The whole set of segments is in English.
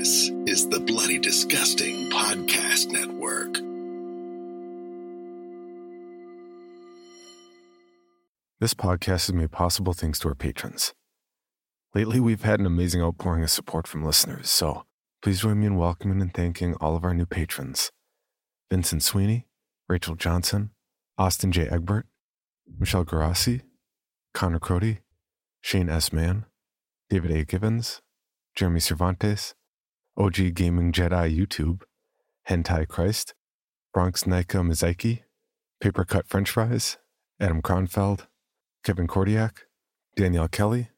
This is the Bloody Disgusting Podcast Network. This podcast is made possible thanks to our patrons. Lately, we've had an amazing outpouring of support from listeners, so please join me in welcoming and thanking all of our new patrons Vincent Sweeney, Rachel Johnson, Austin J. Egbert, Michelle Garassi, Connor Crody, Shane S. Mann, David A. Gibbons, Jeremy Cervantes, OG Gaming Jedi YouTube, Hentai Christ, Bronx Nika Mizaiki, Paper Cut French Fries, Adam Kronfeld, Kevin Kordiak, Danielle Kelly,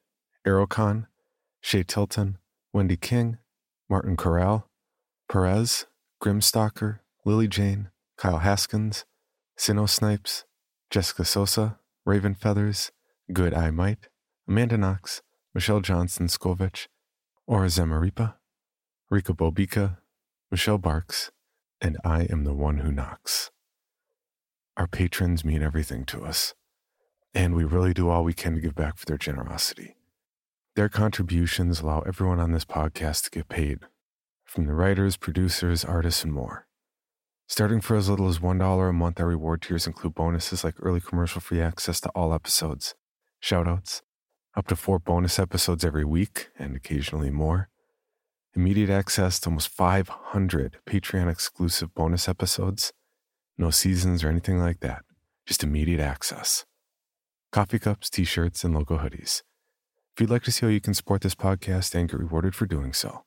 Aerocon, Shay Tilton, Wendy King, Martin Corral, Perez, Grimstalker, Lily Jane, Kyle Haskins, Sino Snipes, Jessica Sosa, Raven Feathers, Good I Might, Amanda Knox, Michelle Johnson Skovich, Ora Zamaripa, Rika Bobika, Michelle Barks, and I am the one who knocks. Our patrons mean everything to us, and we really do all we can to give back for their generosity. Their contributions allow everyone on this podcast to get paid, from the writers, producers, artists, and more. Starting for as little as $1 a month, our reward tiers include bonuses like early commercial free access to all episodes, shoutouts, up to four bonus episodes every week, and occasionally more, immediate access to almost 500 Patreon exclusive bonus episodes, no seasons or anything like that, just immediate access. Coffee cups, t shirts, and logo hoodies. If you'd like to see how you can support this podcast and get rewarded for doing so,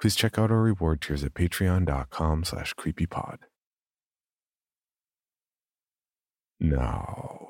please check out our reward tiers at patreon.com slash creepypod. Now.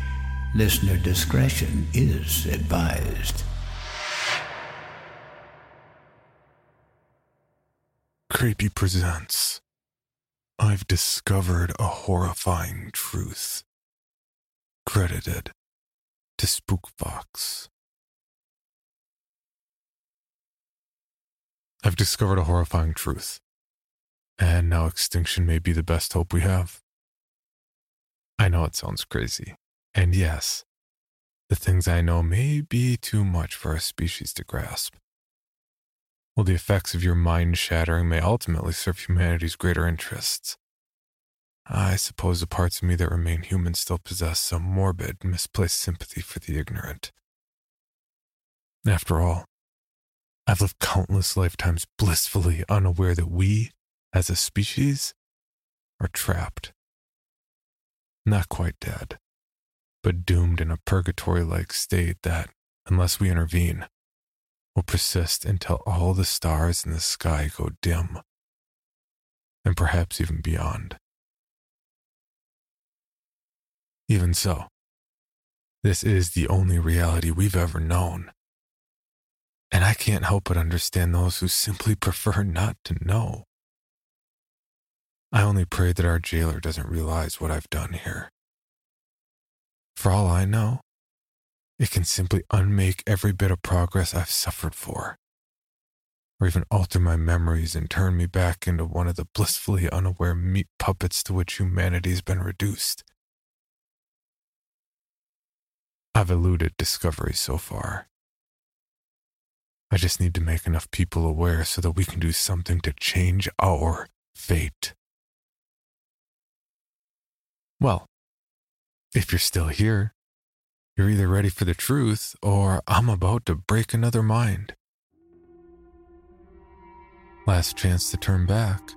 Listener discretion is advised. Creepy presents I've discovered a horrifying truth. Credited to Spookfox. I've discovered a horrifying truth, and now extinction may be the best hope we have. I know it sounds crazy, and yes, the things I know may be too much for our species to grasp. While the effects of your mind shattering may ultimately serve humanity's greater interests, I suppose the parts of me that remain human still possess some morbid, misplaced sympathy for the ignorant. After all, I've lived countless lifetimes blissfully unaware that we, as a species, are trapped. Not quite dead, but doomed in a purgatory like state that, unless we intervene, will persist until all the stars in the sky go dim, and perhaps even beyond. Even so, this is the only reality we've ever known. And I can't help but understand those who simply prefer not to know. I only pray that our jailer doesn't realize what I've done here. For all I know, it can simply unmake every bit of progress I've suffered for, or even alter my memories and turn me back into one of the blissfully unaware meat puppets to which humanity's been reduced. I've eluded discovery so far. I just need to make enough people aware so that we can do something to change our fate. Well, if you're still here, you're either ready for the truth or I'm about to break another mind. Last chance to turn back.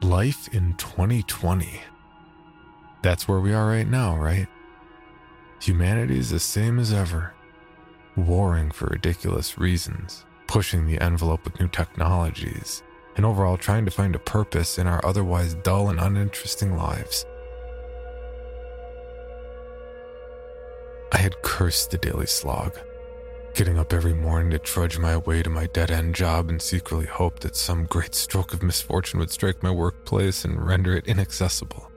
Life in 2020. That's where we are right now, right? Humanity is the same as ever, warring for ridiculous reasons, pushing the envelope with new technologies, and overall trying to find a purpose in our otherwise dull and uninteresting lives. I had cursed the daily slog, getting up every morning to trudge my way to my dead end job and secretly hope that some great stroke of misfortune would strike my workplace and render it inaccessible.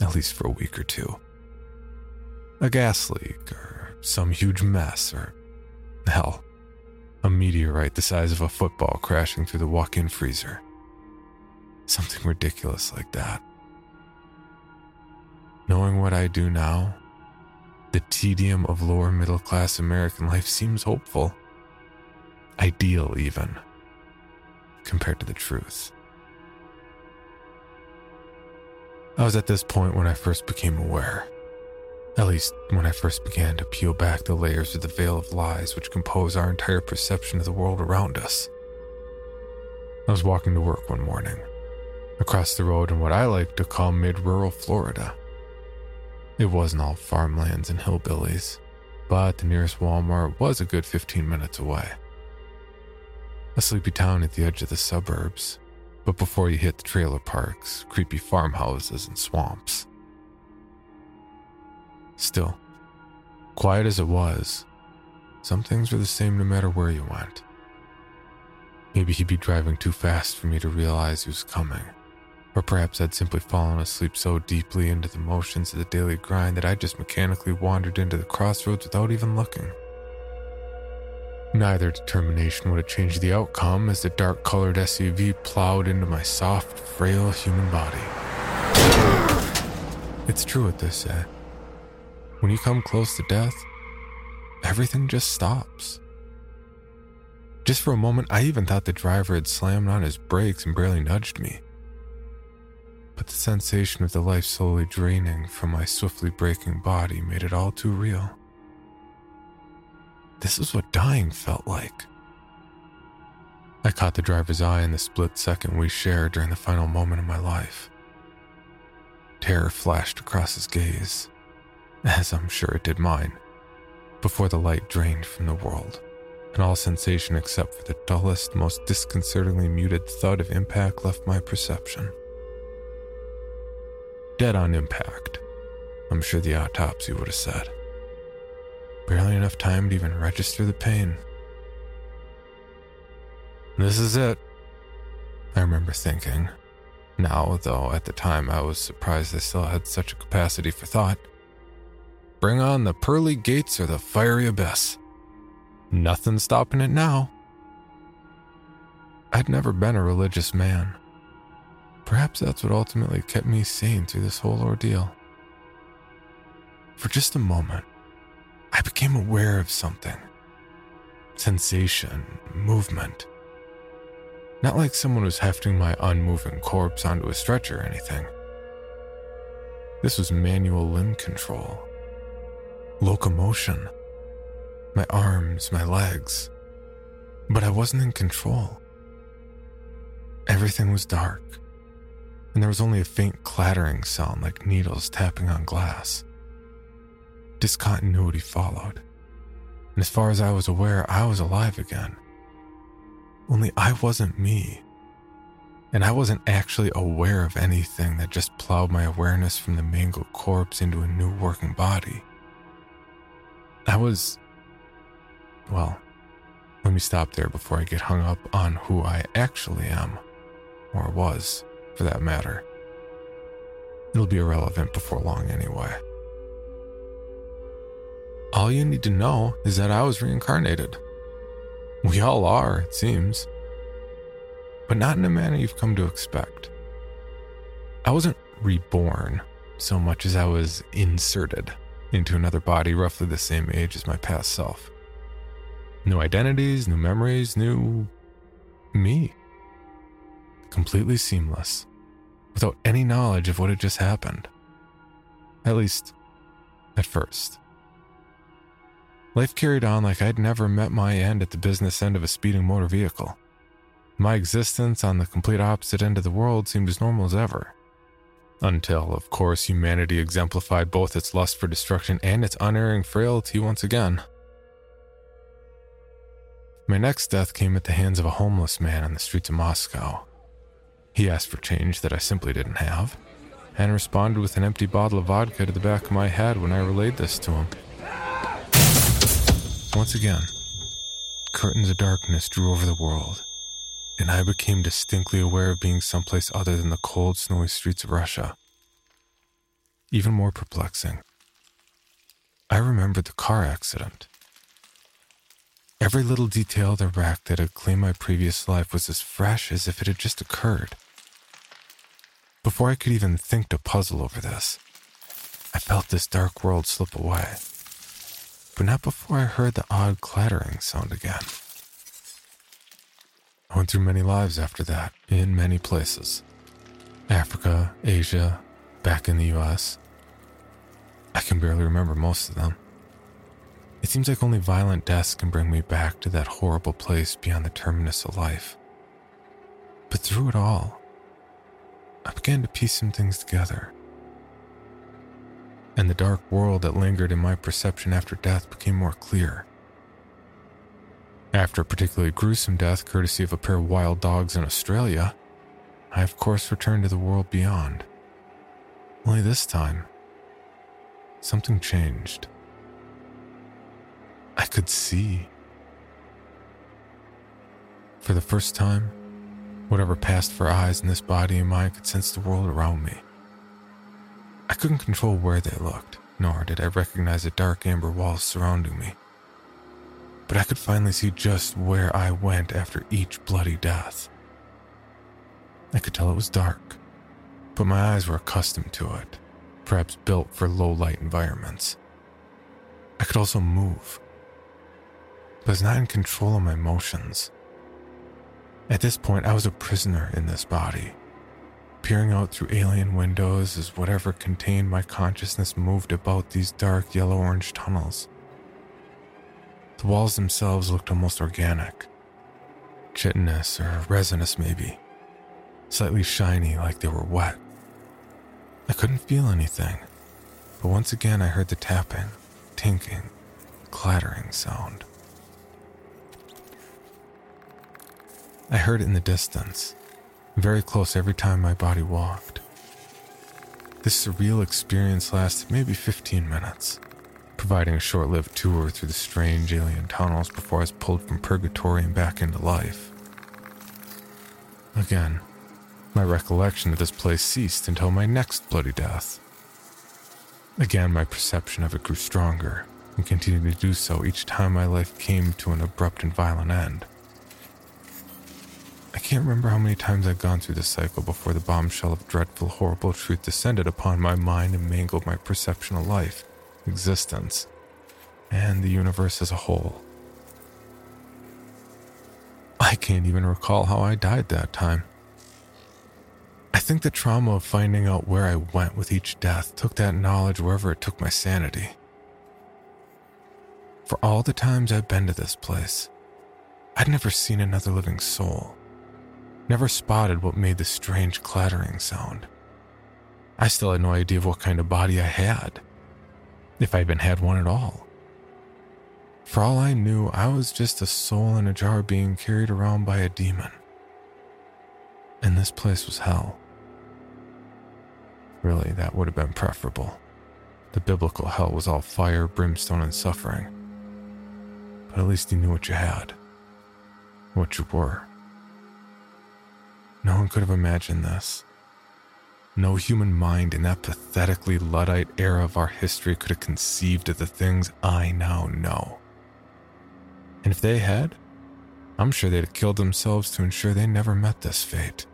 At least for a week or two. A gas leak, or some huge mess, or hell, a meteorite the size of a football crashing through the walk in freezer. Something ridiculous like that. Knowing what I do now, the tedium of lower middle class American life seems hopeful. Ideal, even, compared to the truth. I was at this point when I first became aware. At least, when I first began to peel back the layers of the veil of lies which compose our entire perception of the world around us. I was walking to work one morning, across the road in what I like to call mid rural Florida. It wasn't all farmlands and hillbillies, but the nearest Walmart was a good 15 minutes away. A sleepy town at the edge of the suburbs, but before you hit the trailer parks, creepy farmhouses, and swamps. Still, quiet as it was, some things were the same no matter where you went. Maybe he'd be driving too fast for me to realize he was coming. Or perhaps I'd simply fallen asleep so deeply into the motions of the daily grind that I just mechanically wandered into the crossroads without even looking. Neither determination would have changed the outcome as the dark colored SUV plowed into my soft, frail human body. It's true what they say. When you come close to death, everything just stops. Just for a moment, I even thought the driver had slammed on his brakes and barely nudged me but the sensation of the life slowly draining from my swiftly breaking body made it all too real. This is what dying felt like. I caught the driver's eye in the split second we shared during the final moment of my life. Terror flashed across his gaze, as I'm sure it did mine, before the light drained from the world, and all sensation except for the dullest, most disconcertingly muted thud of impact left my perception dead on impact. I'm sure the autopsy would have said. Barely enough time to even register the pain. This is it, I remember thinking. Now, though, at the time I was surprised I still had such a capacity for thought. Bring on the pearly gates or the fiery abyss. Nothing stopping it now. I'd never been a religious man. Perhaps that's what ultimately kept me sane through this whole ordeal. For just a moment, I became aware of something sensation, movement. Not like someone was hefting my unmoving corpse onto a stretcher or anything. This was manual limb control, locomotion, my arms, my legs. But I wasn't in control. Everything was dark and there was only a faint clattering sound like needles tapping on glass. Discontinuity followed, and as far as I was aware, I was alive again. Only I wasn't me, and I wasn't actually aware of anything that just plowed my awareness from the mangled corpse into a new working body. I was. Well, let me stop there before I get hung up on who I actually am, or was for that matter. It'll be irrelevant before long anyway. All you need to know is that I was reincarnated. We all are, it seems. But not in a manner you've come to expect. I wasn't reborn so much as I was inserted into another body roughly the same age as my past self. New identities, new memories, new me completely seamless, without any knowledge of what had just happened. At least, at first. Life carried on like I'd never met my end at the business end of a speeding motor vehicle. My existence on the complete opposite end of the world seemed as normal as ever. Until, of course, humanity exemplified both its lust for destruction and its unerring frailty once again. My next death came at the hands of a homeless man on the streets of Moscow. He asked for change that I simply didn't have. and responded with an empty bottle of vodka to the back of my head when I relayed this to him. Once again, curtains of darkness drew over the world, and I became distinctly aware of being someplace other than the cold, snowy streets of Russia. Even more perplexing, I remembered the car accident. Every little detail of the wreck that had claimed my previous life was as fresh as if it had just occurred. Before I could even think to puzzle over this, I felt this dark world slip away. But not before I heard the odd clattering sound again. Went through many lives after that, in many places Africa, Asia, back in the US. I can barely remember most of them. It seems like only violent deaths can bring me back to that horrible place beyond the terminus of life. But through it all, I began to piece some things together. And the dark world that lingered in my perception after death became more clear. After a particularly gruesome death, courtesy of a pair of wild dogs in Australia, I of course returned to the world beyond. Only this time, something changed. I could see. For the first time, Whatever passed for eyes in this body and mind could sense the world around me. I couldn't control where they looked, nor did I recognize the dark amber walls surrounding me. But I could finally see just where I went after each bloody death. I could tell it was dark, but my eyes were accustomed to it, perhaps built for low light environments. I could also move, but I was not in control of my motions. At this point, I was a prisoner in this body, peering out through alien windows as whatever contained my consciousness moved about these dark yellow orange tunnels. The walls themselves looked almost organic, chitinous or resinous, maybe, slightly shiny like they were wet. I couldn't feel anything, but once again I heard the tapping, tinking, clattering sound. I heard it in the distance, very close every time my body walked. This surreal experience lasted maybe 15 minutes, providing a short lived tour through the strange alien tunnels before I was pulled from purgatory and back into life. Again, my recollection of this place ceased until my next bloody death. Again, my perception of it grew stronger and continued to do so each time my life came to an abrupt and violent end. I can't remember how many times I'd gone through this cycle before the bombshell of dreadful, horrible truth descended upon my mind and mangled my perception of life, existence, and the universe as a whole. I can't even recall how I died that time. I think the trauma of finding out where I went with each death took that knowledge wherever it took my sanity. For all the times I've been to this place, I'd never seen another living soul never spotted what made the strange clattering sound. I still had no idea of what kind of body I had, if I even had one at all. For all I knew, I was just a soul in a jar being carried around by a demon. And this place was hell. Really, that would have been preferable. The biblical hell was all fire, brimstone, and suffering. But at least you knew what you had, what you were. No one could have imagined this. No human mind in that pathetically Luddite era of our history could have conceived of the things I now know. And if they had, I'm sure they'd have killed themselves to ensure they never met this fate.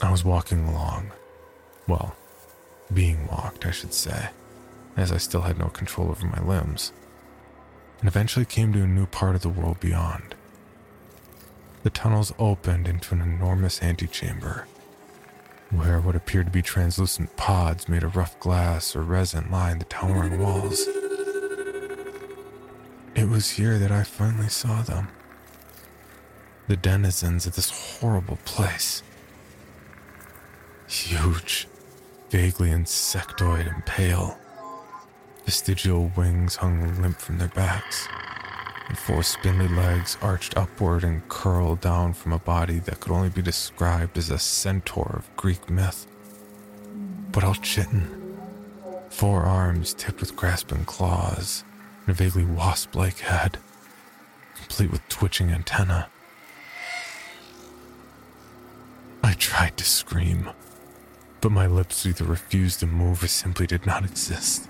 I was walking along. Well, being walked, I should say, as I still had no control over my limbs, and eventually came to a new part of the world beyond. The tunnels opened into an enormous antechamber, where what appeared to be translucent pods made of rough glass or resin lined the towering walls. It was here that I finally saw them. The denizens of this horrible place. Huge, vaguely insectoid and pale. Vestigial wings hung limp from their backs and four spindly legs arched upward and curled down from a body that could only be described as a centaur of Greek myth. But all chitin. Four arms tipped with grasping claws, and a vaguely wasp like head, complete with twitching antennae. I tried to scream, but my lips either refused to move or simply did not exist.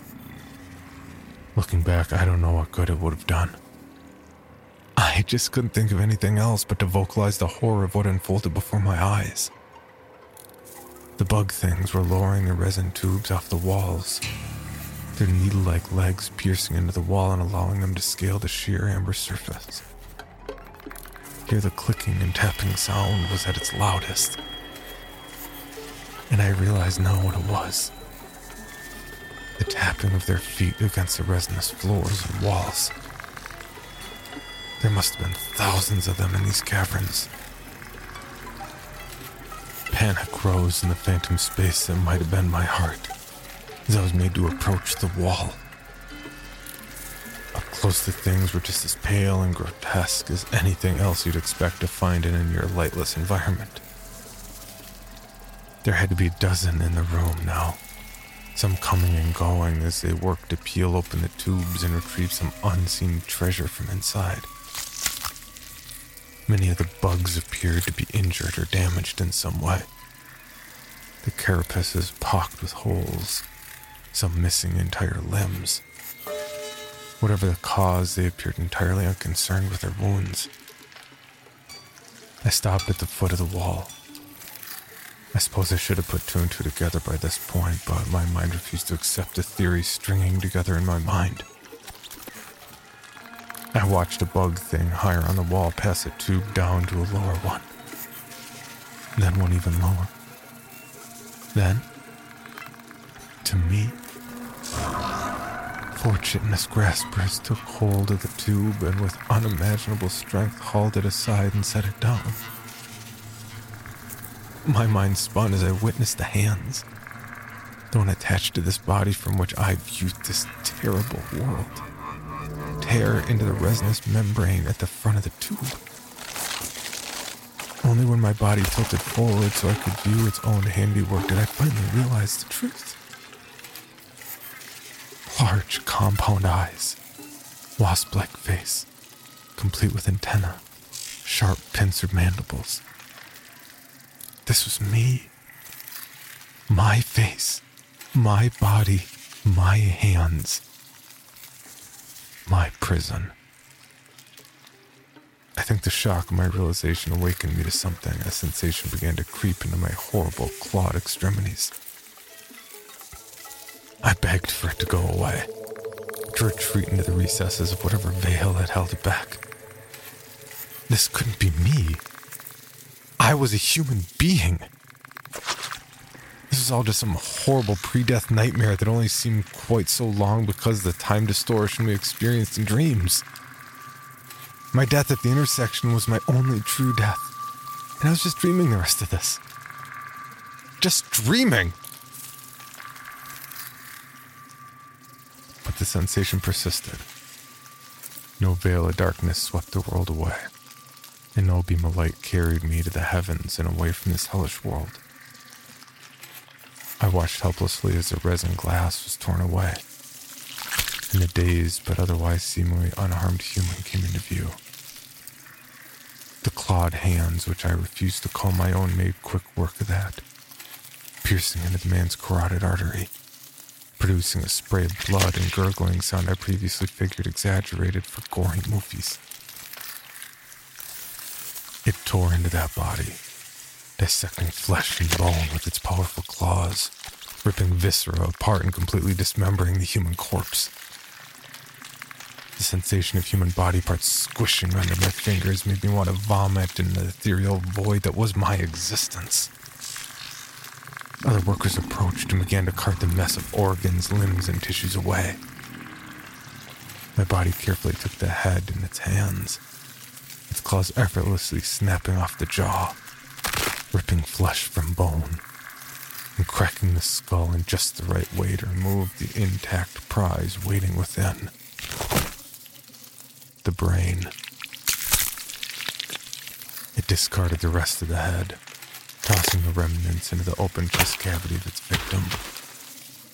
Looking back, I don't know what good it would have done. I just couldn't think of anything else but to vocalize the horror of what unfolded before my eyes. The bug things were lowering their resin tubes off the walls, their needle like legs piercing into the wall and allowing them to scale the sheer amber surface. Here, the clicking and tapping sound was at its loudest. And I realized now what it was the tapping of their feet against the resinous floors and walls. There must have been thousands of them in these caverns. Panic rose in the phantom space that might have been my heart as I was made to approach the wall. Up close the things were just as pale and grotesque as anything else you'd expect to find in near lightless environment. There had to be a dozen in the room now, some coming and going as they worked to peel open the tubes and retrieve some unseen treasure from inside. Many of the bugs appeared to be injured or damaged in some way. The carapaces pocked with holes, some missing entire limbs. Whatever the cause, they appeared entirely unconcerned with their wounds. I stopped at the foot of the wall. I suppose I should have put two and two together by this point, but my mind refused to accept the theories stringing together in my mind. I watched a bug thing higher on the wall pass a tube down to a lower one. Then one even lower. Then, to me, chitinous graspers took hold of the tube and with unimaginable strength hauled it aside and set it down. My mind spun as I witnessed the hands, the one attached to this body from which I viewed this terrible world tear into the resinous membrane at the front of the tube. Only when my body tilted forward so I could view its own handiwork did I finally realize the truth. Large compound eyes, wasp like face, complete with antennae, sharp pincered mandibles. This was me. My face, my body, my hands my prison. I think the shock of my realization awakened me to something. A sensation began to creep into my horrible, clawed extremities. I begged for it to go away, to retreat into the recesses of whatever veil had held it back. This couldn't be me. I was a human being. This is all just some horrible pre death nightmare that only seemed quite so long because of the time distortion we experienced in dreams. My death at the intersection was my only true death, and I was just dreaming the rest of this. Just dreaming! But the sensation persisted. No veil of darkness swept the world away, and no beam of light carried me to the heavens and away from this hellish world. I watched helplessly as the resin glass was torn away, and a dazed but otherwise seemingly unharmed human came into view. The clawed hands, which I refused to call my own, made quick work of that, piercing into the man's carotid artery, producing a spray of blood and gurgling sound I previously figured exaggerated for gory movies. It tore into that body, dissecting flesh and bone with its powerful claws, ripping viscera apart and completely dismembering the human corpse. The sensation of human body parts squishing under my fingers made me want to vomit in the ethereal void that was my existence. Other workers approached and began to cart the mess of organs, limbs, and tissues away. My body carefully took the head in its hands, its claws effortlessly snapping off the jaw ripping flesh from bone and cracking the skull in just the right way to remove the intact prize waiting within. the brain. It discarded the rest of the head, tossing the remnants into the open chest cavity of its victim,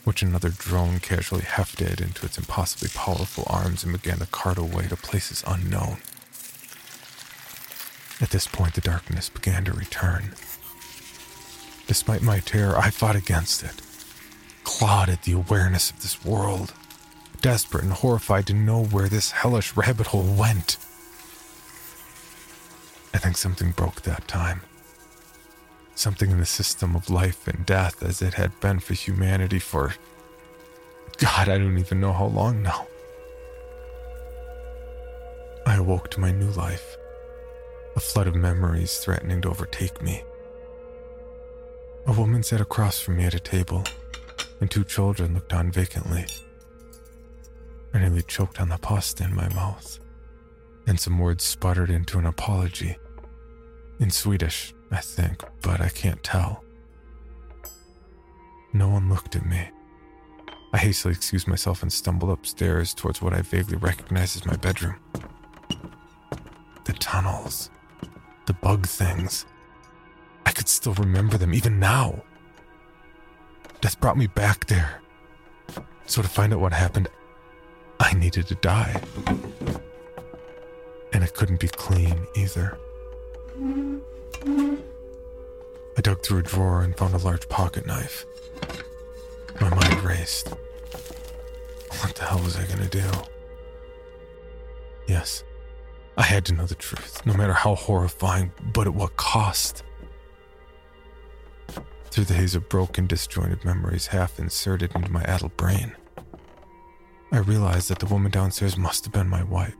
which another drone casually hefted into its impossibly powerful arms and began to cart away to places unknown. At this point, the darkness began to return. Despite my terror, I fought against it, clawed at the awareness of this world, desperate and horrified to know where this hellish rabbit hole went. I think something broke that time. Something in the system of life and death as it had been for humanity for. God, I don't even know how long now. I awoke to my new life, a flood of memories threatening to overtake me. A woman sat across from me at a table, and two children looked on vacantly. I nearly choked on the pasta in my mouth, and some words sputtered into an apology. In Swedish, I think, but I can't tell. No one looked at me. I hastily excused myself and stumbled upstairs towards what I vaguely recognized as my bedroom. The tunnels. The bug things. I could still remember them even now. Death brought me back there. So to find out what happened, I needed to die. And it couldn't be clean either. I dug through a drawer and found a large pocket knife. My mind raced. What the hell was I gonna do? Yes, I had to know the truth, no matter how horrifying, but at what cost? Through the haze of broken, disjointed memories half inserted into my addled brain, I realized that the woman downstairs must have been my wife.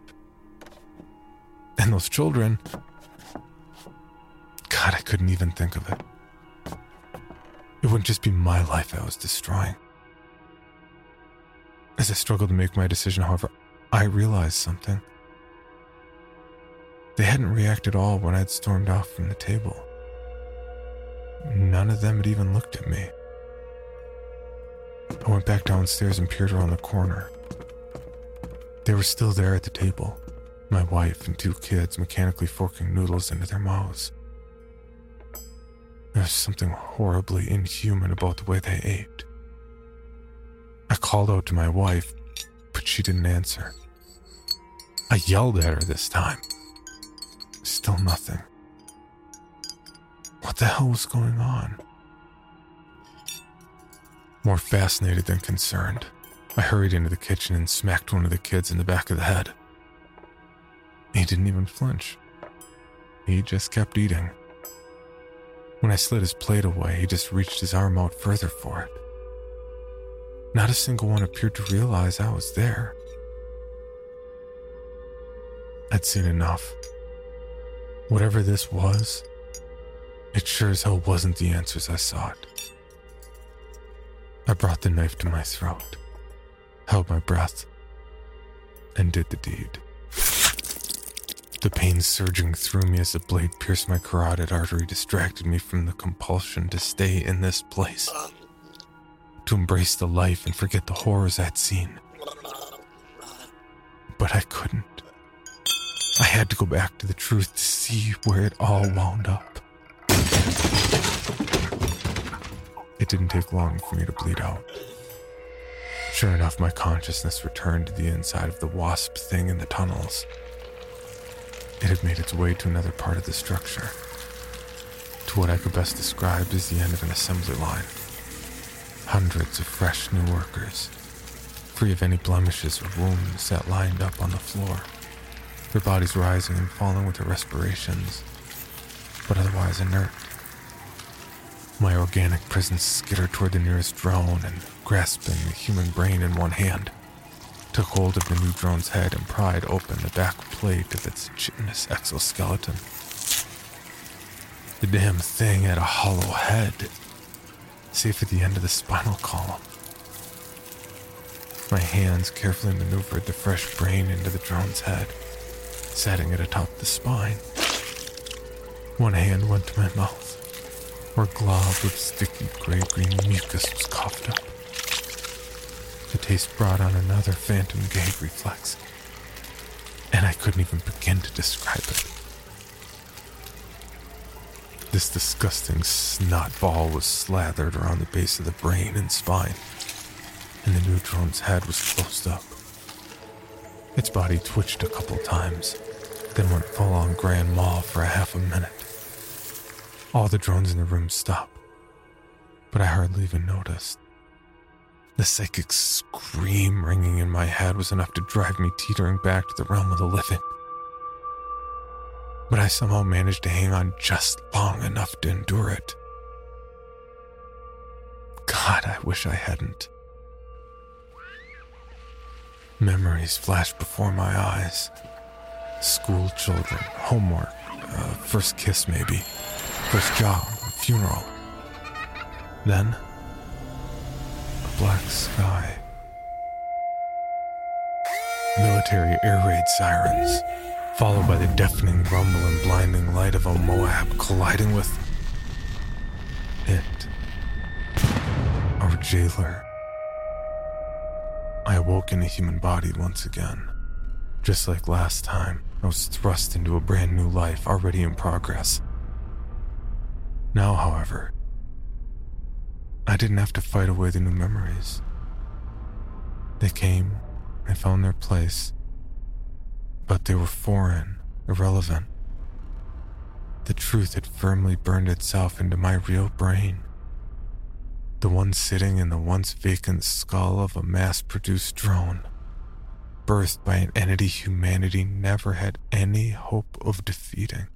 And those children. God, I couldn't even think of it. It wouldn't just be my life I was destroying. As I struggled to make my decision, however, I realized something. They hadn't reacted at all when I'd stormed off from the table. None of them had even looked at me. I went back downstairs and peered around the corner. They were still there at the table, my wife and two kids mechanically forking noodles into their mouths. There was something horribly inhuman about the way they ate. I called out to my wife, but she didn't answer. I yelled at her this time. Still nothing. What the hell was going on? More fascinated than concerned, I hurried into the kitchen and smacked one of the kids in the back of the head. He didn't even flinch. He just kept eating. When I slid his plate away, he just reached his arm out further for it. Not a single one appeared to realize I was there. I'd seen enough. Whatever this was, it sure as hell wasn't the answers I sought. I brought the knife to my throat, held my breath, and did the deed. The pain surging through me as the blade pierced my carotid artery distracted me from the compulsion to stay in this place, to embrace the life and forget the horrors I'd seen. But I couldn't. I had to go back to the truth to see where it all wound up. It didn't take long for me to bleed out. Sure enough, my consciousness returned to the inside of the wasp thing in the tunnels. It had made its way to another part of the structure, to what I could best describe as the end of an assembly line. Hundreds of fresh new workers, free of any blemishes or wounds, sat lined up on the floor, their bodies rising and falling with their respirations, but otherwise inert. My organic presence skittered toward the nearest drone and, grasping the human brain in one hand, took hold of the new drone's head and pried open the back plate of its chitinous exoskeleton. The damn thing had a hollow head, save for the end of the spinal column. My hands carefully maneuvered the fresh brain into the drone's head, setting it atop the spine. One hand went to my mouth, where a glob of sticky gray-green mucus was coughed up. The taste brought on another phantom gag reflex. and I couldn't even begin to describe it. This disgusting snot ball was slathered around the base of the brain and spine, and the new drone's head was closed up. Its body twitched a couple times, then went full on grand mal for a half a minute. All the drones in the room stopped, but I hardly even noticed. The psychic scream ringing in my head was enough to drive me teetering back to the realm of the living. But I somehow managed to hang on just long enough to endure it. God, I wish I hadn't. Memories flashed before my eyes. School children, homework, uh, first kiss maybe, first job, a funeral. Then, a black sky. Military air raid sirens, followed by the deafening rumble and blinding light of a MOAB colliding with it, our jailer. I awoke in a human body once again. Just like last time, I was thrust into a brand new life already in progress. Now, however, I didn't have to fight away the new memories. They came and found their place, but they were foreign, irrelevant. The truth had firmly burned itself into my real brain the one sitting in the once vacant skull of a mass produced drone, birthed by an entity humanity never had any hope of defeating.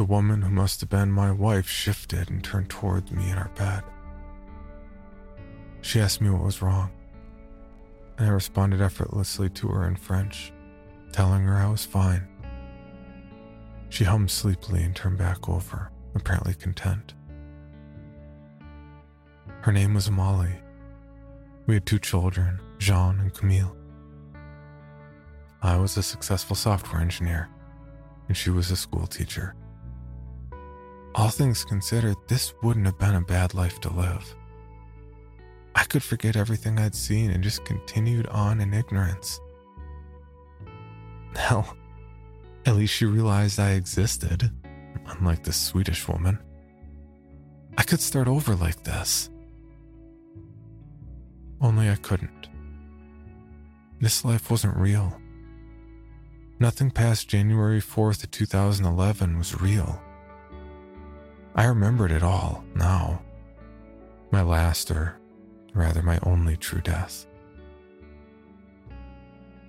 The woman who must have been my wife shifted and turned towards me in our bed. She asked me what was wrong, and I responded effortlessly to her in French, telling her I was fine. She hummed sleepily and turned back over, apparently content. Her name was Molly. We had two children, Jean and Camille. I was a successful software engineer, and she was a school teacher. All things considered, this wouldn't have been a bad life to live. I could forget everything I'd seen and just continued on in ignorance. Hell, at least she realized I existed, unlike the Swedish woman. I could start over like this. Only I couldn't. This life wasn't real. Nothing past January 4th 2011 was real. I remembered it all now. My last, or rather my only true death.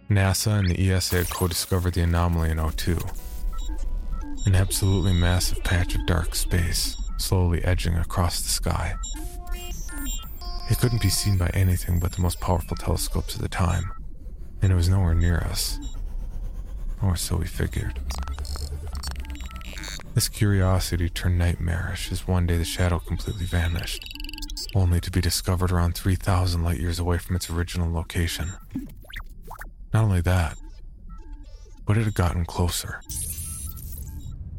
NASA and the ESA had co discovered the anomaly in 02. An absolutely massive patch of dark space slowly edging across the sky. It couldn't be seen by anything but the most powerful telescopes of the time, and it was nowhere near us. Or so we figured. This curiosity turned nightmarish as one day the shadow completely vanished, only to be discovered around 3,000 light years away from its original location. Not only that, but it had gotten closer.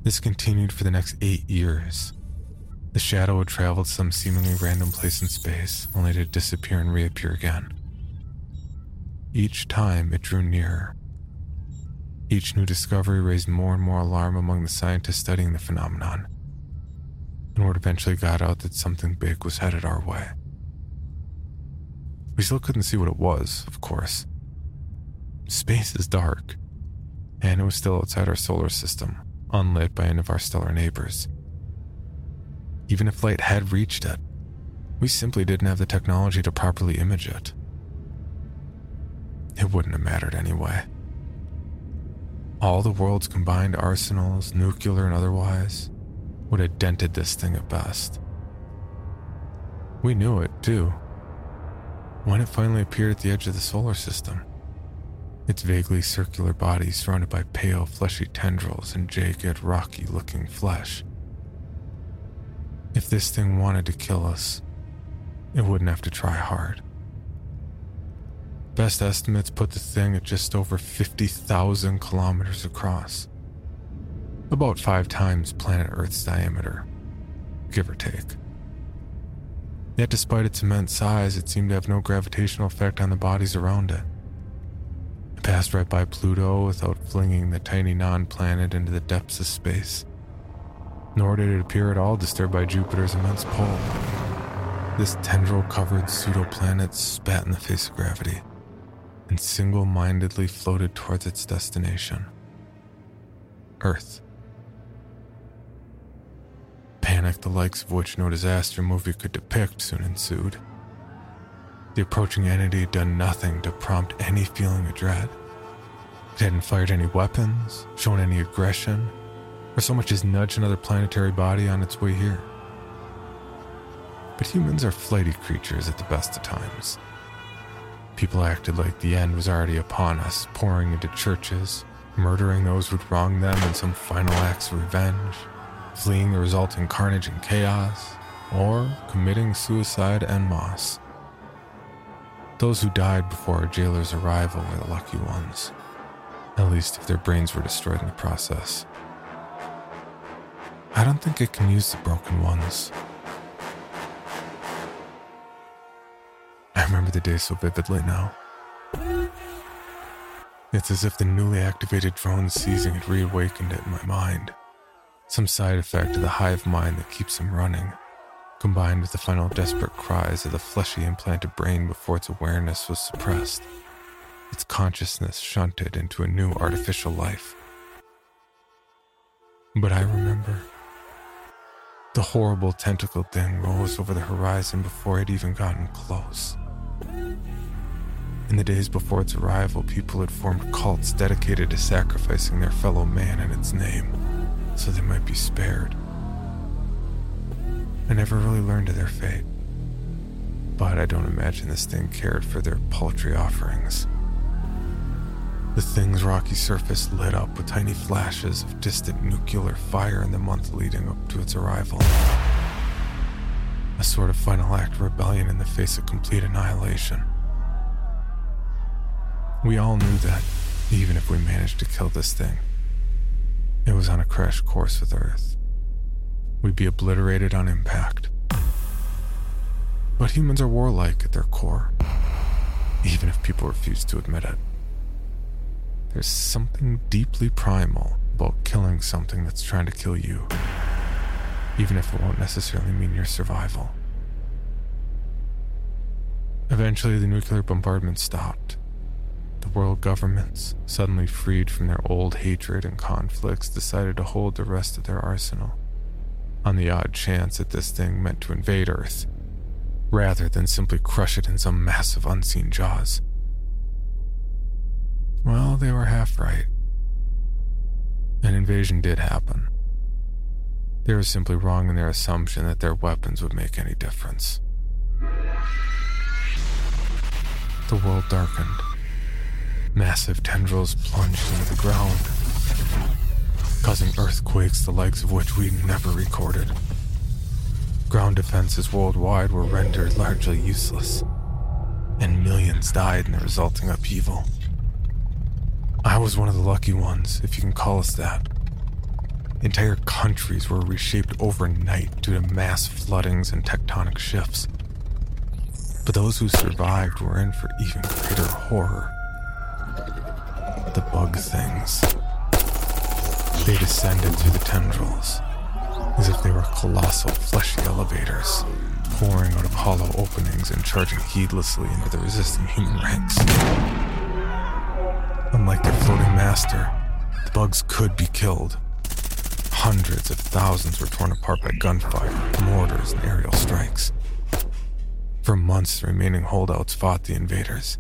This continued for the next eight years, the shadow had traveled some seemingly random place in space, only to disappear and reappear again. Each time it drew nearer. Each new discovery raised more and more alarm among the scientists studying the phenomenon, and word eventually got out that something big was headed our way. We still couldn't see what it was, of course. Space is dark, and it was still outside our solar system, unlit by any of our stellar neighbors even if light had reached it. We simply didn't have the technology to properly image it. It wouldn't have mattered anyway. All the world's combined arsenals, nuclear and otherwise, would have dented this thing at best. We knew it, too. When it finally appeared at the edge of the solar system, its vaguely circular body surrounded by pale, fleshy tendrils and jagged, rocky looking flesh if this thing wanted to kill us, it wouldn't have to try hard. Best estimates put the thing at just over 50,000 kilometers across. About five times planet Earth's diameter, give or take. Yet, despite its immense size, it seemed to have no gravitational effect on the bodies around it. It passed right by Pluto without flinging the tiny non planet into the depths of space. Nor did it appear at all disturbed by Jupiter's immense pull. This tendril covered pseudo-planet spat in the face of gravity and single mindedly floated towards its destination Earth. Panic, the likes of which no disaster movie could depict, soon ensued. The approaching entity had done nothing to prompt any feeling of dread. It hadn't fired any weapons, shown any aggression, or so much as nudged another planetary body on its way here. But humans are flighty creatures at the best of times. People acted like the end was already upon us, pouring into churches, murdering those who'd wronged them in some final acts of revenge, fleeing the resulting carnage and chaos, or committing suicide en masse. Those who died before our jailer's arrival were the lucky ones, at least if their brains were destroyed in the process. I don't think it can use the broken ones. I remember the day so vividly now. It's as if the newly activated drone seizing had reawakened it in my mind. Some side effect of the hive mind that keeps him running combined with the final desperate cries of the fleshy implanted brain before its awareness was suppressed, its consciousness shunted into a new artificial life. But I remember. The horrible tentacled thing rose over the horizon before it even gotten close. In the days before its arrival, people had formed cults dedicated to sacrificing their fellow man in its name so they might be spared. I never really learned of their fate. But I don't imagine this thing cared for their paltry offerings. The thing's rocky surface lit up with tiny flashes of distant nuclear fire in the month leading up to its arrival. A sort of final act of rebellion in the face of complete annihilation. We all knew that, even if we managed to kill this thing, it was on a crash course with Earth we'd be obliterated on impact. But humans are warlike at their core, even if people refuse to admit it. There's something deeply primal about killing something that's trying to kill you, even if it won't necessarily mean your survival. Eventually, the nuclear bombardment stopped. The world governments, suddenly freed from their old hatred and conflicts, decided to hold the rest of their arsenal on the odd chance that this thing meant to invade Earth, rather than simply crush it in some massive unseen jaws. Well, they were half right. An invasion did happen. They were simply wrong in their assumption that their weapons would make any difference. The world darkened. Massive tendrils plunged into the ground, causing earthquakes the likes of which we never recorded. Ground defenses worldwide were rendered largely useless, and millions died in the resulting upheaval. I was one of the lucky ones, if you can call us that. Entire countries were reshaped overnight due to mass floodings and tectonic shifts. But those who survived were in for even greater horror. The bug things. They descended through the tendrils, as if they were colossal fleshy elevators, pouring out of hollow openings and charging heedlessly into the resisting human ranks. Unlike their floating master, the bugs could be killed. Hundreds of thousands were torn apart by gunfire, mortars, and aerial strikes. For months, the remaining holdouts fought the invaders,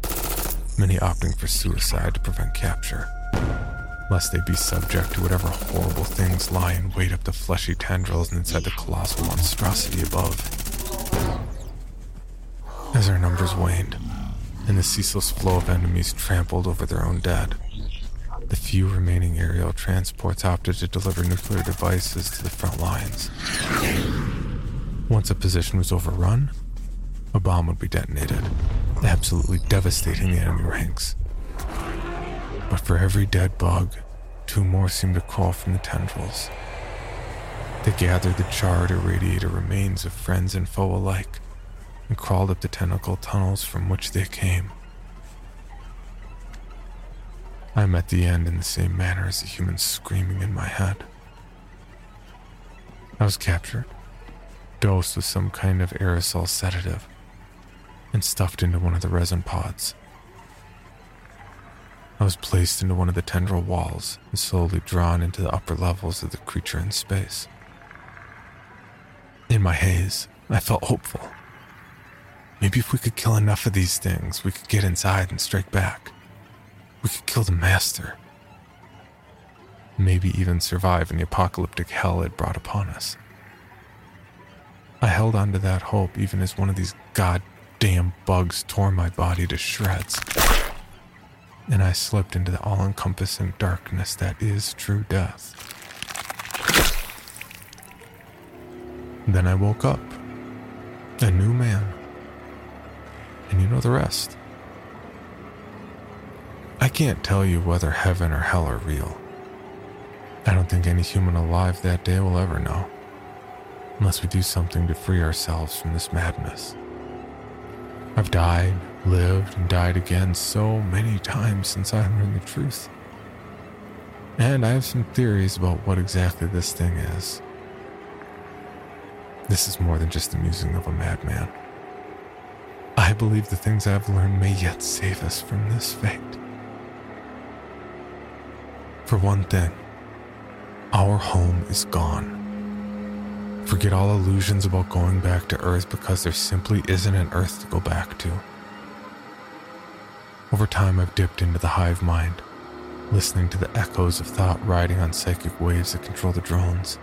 many opting for suicide to prevent capture lest they be subject to whatever horrible things lie in wait up the fleshy tendrils inside the colossal monstrosity above. As our numbers waned, and the ceaseless flow of enemies trampled over their own dead, the few remaining aerial transports opted to deliver nuclear devices to the front lines. Once a position was overrun, a bomb would be detonated, absolutely devastating the enemy ranks. But for every dead bug, two more seemed to crawl from the tendrils. They gathered the charred, irradiated remains of friends and foe alike and crawled up the tentacle tunnels from which they came. I met the end in the same manner as the human screaming in my head. I was captured, dosed with some kind of aerosol sedative, and stuffed into one of the resin pods. I was placed into one of the tendril walls and slowly drawn into the upper levels of the creature in space. In my haze, I felt hopeful. Maybe if we could kill enough of these things, we could get inside and strike back. We could kill the master. Maybe even survive in the apocalyptic hell it brought upon us. I held on to that hope even as one of these goddamn bugs tore my body to shreds. And I slipped into the all encompassing darkness that is true death. Then I woke up, a new man. And you know the rest. I can't tell you whether heaven or hell are real. I don't think any human alive that day will ever know, unless we do something to free ourselves from this madness. I've died, lived, and died again so many times since I learned the truth. And I have some theories about what exactly this thing is. This is more than just the musing of a madman. I believe the things I've learned may yet save us from this fate. For one thing, our home is gone. Forget all illusions about going back to Earth because there simply isn't an Earth to go back to. Over time, I've dipped into the hive mind, listening to the echoes of thought riding on psychic waves that control the drones.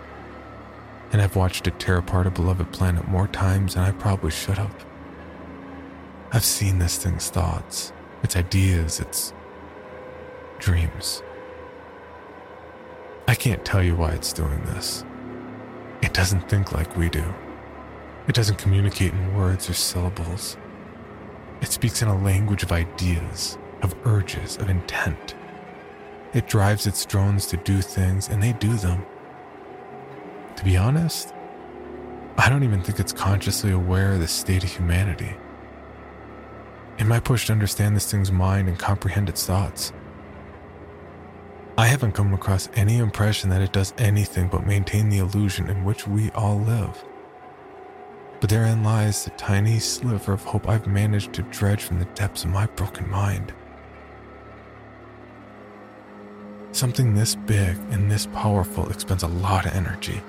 And I've watched it tear apart a beloved planet more times than I probably should have. I've seen this thing's thoughts, its ideas, its dreams. I can't tell you why it's doing this. It doesn't think like we do. It doesn't communicate in words or syllables. It speaks in a language of ideas, of urges, of intent. It drives its drones to do things, and they do them. To be honest, I don't even think it's consciously aware of the state of humanity. In my push to understand this thing's mind and comprehend its thoughts, I haven't come across any impression that it does anything but maintain the illusion in which we all live. But therein lies the tiny sliver of hope I've managed to dredge from the depths of my broken mind. Something this big and this powerful expends a lot of energy.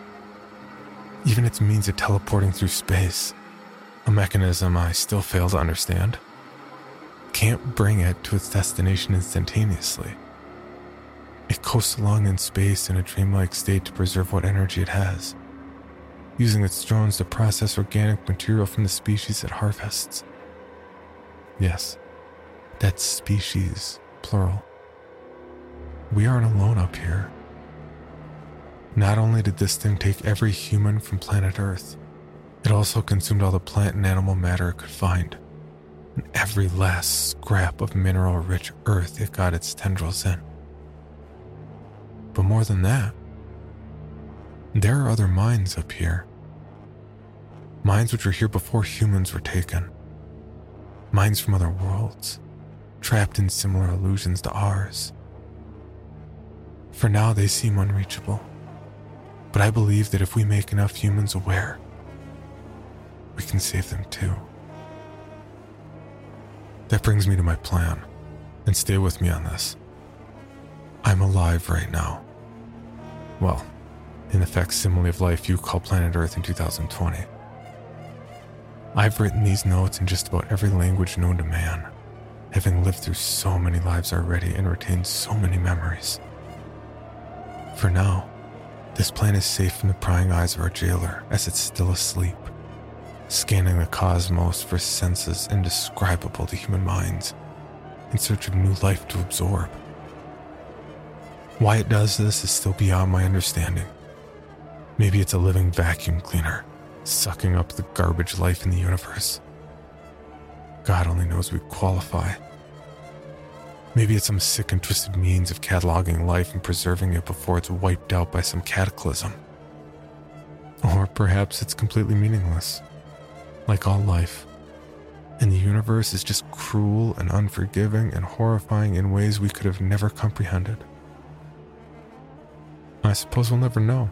Even its means of teleporting through space, a mechanism I still fail to understand, can't bring it to its destination instantaneously. It coasts along in space in a dreamlike state to preserve what energy it has, using its drones to process organic material from the species it harvests. Yes, that's species, plural. We aren't alone up here. Not only did this thing take every human from planet Earth, it also consumed all the plant and animal matter it could find, and every last scrap of mineral rich earth it got its tendrils in. But more than that, there are other minds up here. Minds which were here before humans were taken. Minds from other worlds, trapped in similar illusions to ours. For now, they seem unreachable. But I believe that if we make enough humans aware, we can save them too. That brings me to my plan, and stay with me on this. I'm alive right now. Well, in the facsimile of life you call planet Earth in 2020. I've written these notes in just about every language known to man, having lived through so many lives already and retained so many memories. For now, this plan is safe from the prying eyes of our jailer as it's still asleep, scanning the cosmos for senses indescribable to human minds in search of new life to absorb. Why it does this is still beyond my understanding. Maybe it's a living vacuum cleaner, sucking up the garbage life in the universe. God only knows we qualify. Maybe it's some sick and twisted means of cataloging life and preserving it before it's wiped out by some cataclysm. Or perhaps it's completely meaningless, like all life, And the universe is just cruel and unforgiving and horrifying in ways we could have never comprehended. I suppose we'll never know.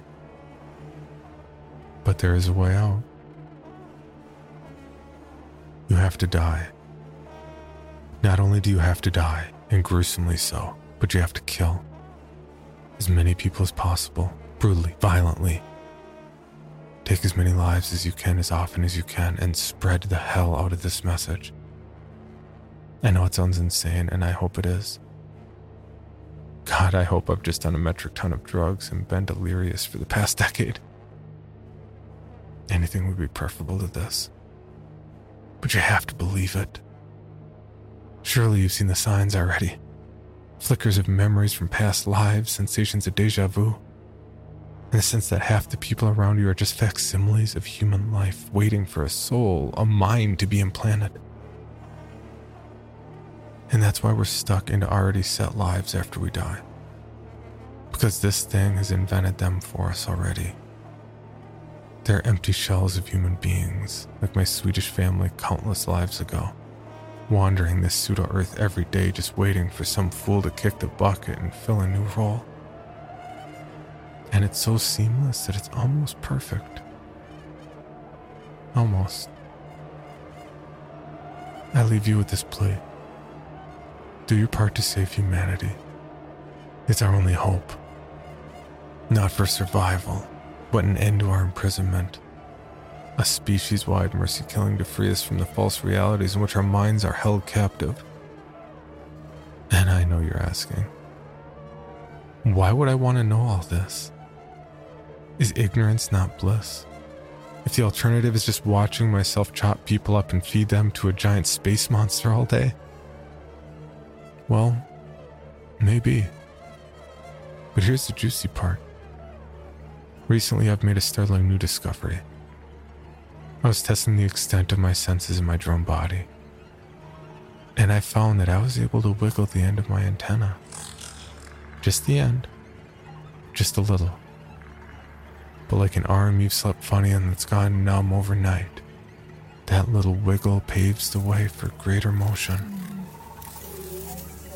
But there is a way out. You have to die. Not only do you have to die, and gruesomely so, but you have to kill as many people as possible, brutally, violently. Take as many lives as you can, as often as you can, and spread the hell out of this message. I know it sounds insane, and I hope it is. God, I hope I've just done a metric ton of drugs and been delirious for the past decade. Anything would be preferable to this. But you have to believe it. Surely you've seen the signs already flickers of memories from past lives, sensations of deja vu, and the sense that half the people around you are just facsimiles of human life waiting for a soul, a mind to be implanted. And that's why we're stuck into already set lives after we die. Because this thing has invented them for us already. They're empty shells of human beings, like my Swedish family countless lives ago wandering this pseudo earth every day just waiting for some fool to kick the bucket and fill a new role. And it's so seamless that it's almost perfect. Almost. I leave you with this plea. Do your part to save humanity. It's our only hope. Not for survival, but an end to our imprisonment a species wide mercy killing to free us from the false realities in which our minds are held captive. And I know you're asking, why would I want to know all this? Is ignorance not bliss? If the alternative is just watching myself chop people up and feed them to a giant space monster all day? Well, maybe. But here's the juicy part. Recently, I've made a startling new discovery. I was testing the extent of my senses in my drone body, and I found that I was able to wiggle the end of my antenna. Just the end. Just a little. But like an arm you've slept funny and that's gone numb overnight, that little wiggle paves the way for greater motion.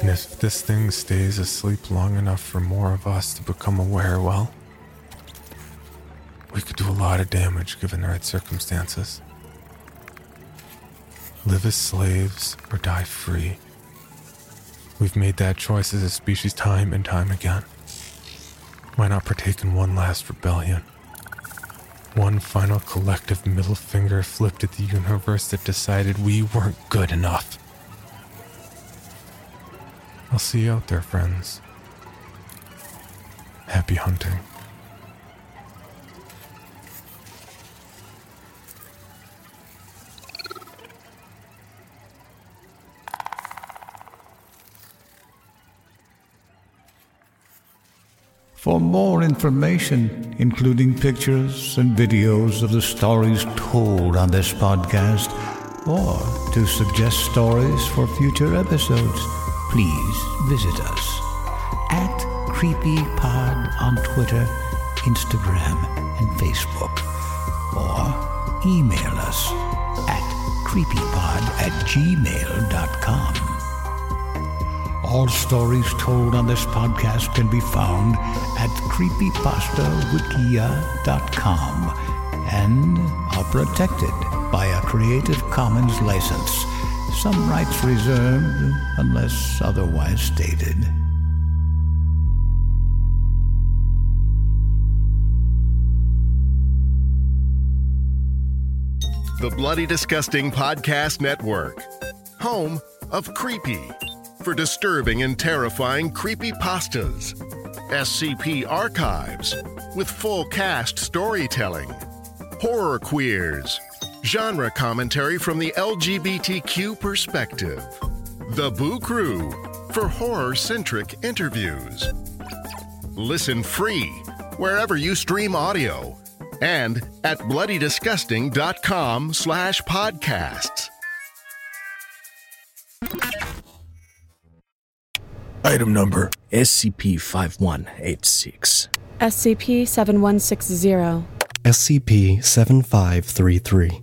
And if this thing stays asleep long enough for more of us to become aware, well, we could do a lot of damage given the right circumstances. Live as slaves or die free. We've made that choice as a species time and time again. Why not partake in one last rebellion? One final collective middle finger flipped at the universe that decided we weren't good enough. I'll see you out there, friends. Happy hunting. For more information, including pictures and videos of the stories told on this podcast, or to suggest stories for future episodes, please visit us at CreepyPod on Twitter, Instagram, and Facebook, or email us at creepypod at gmail.com. All stories told on this podcast can be found at creepypastawikia.com and are protected by a Creative Commons license. Some rights reserved unless otherwise stated. The Bloody Disgusting Podcast Network, home of Creepy for disturbing and terrifying creepy pastas. SCP Archives with full cast storytelling. Horror Queers, genre commentary from the LGBTQ perspective. The Boo Crew for horror centric interviews. Listen free wherever you stream audio and at bloodydisgusting.com slash podcasts. Item number SCP 5186. SCP 7160. SCP 7533.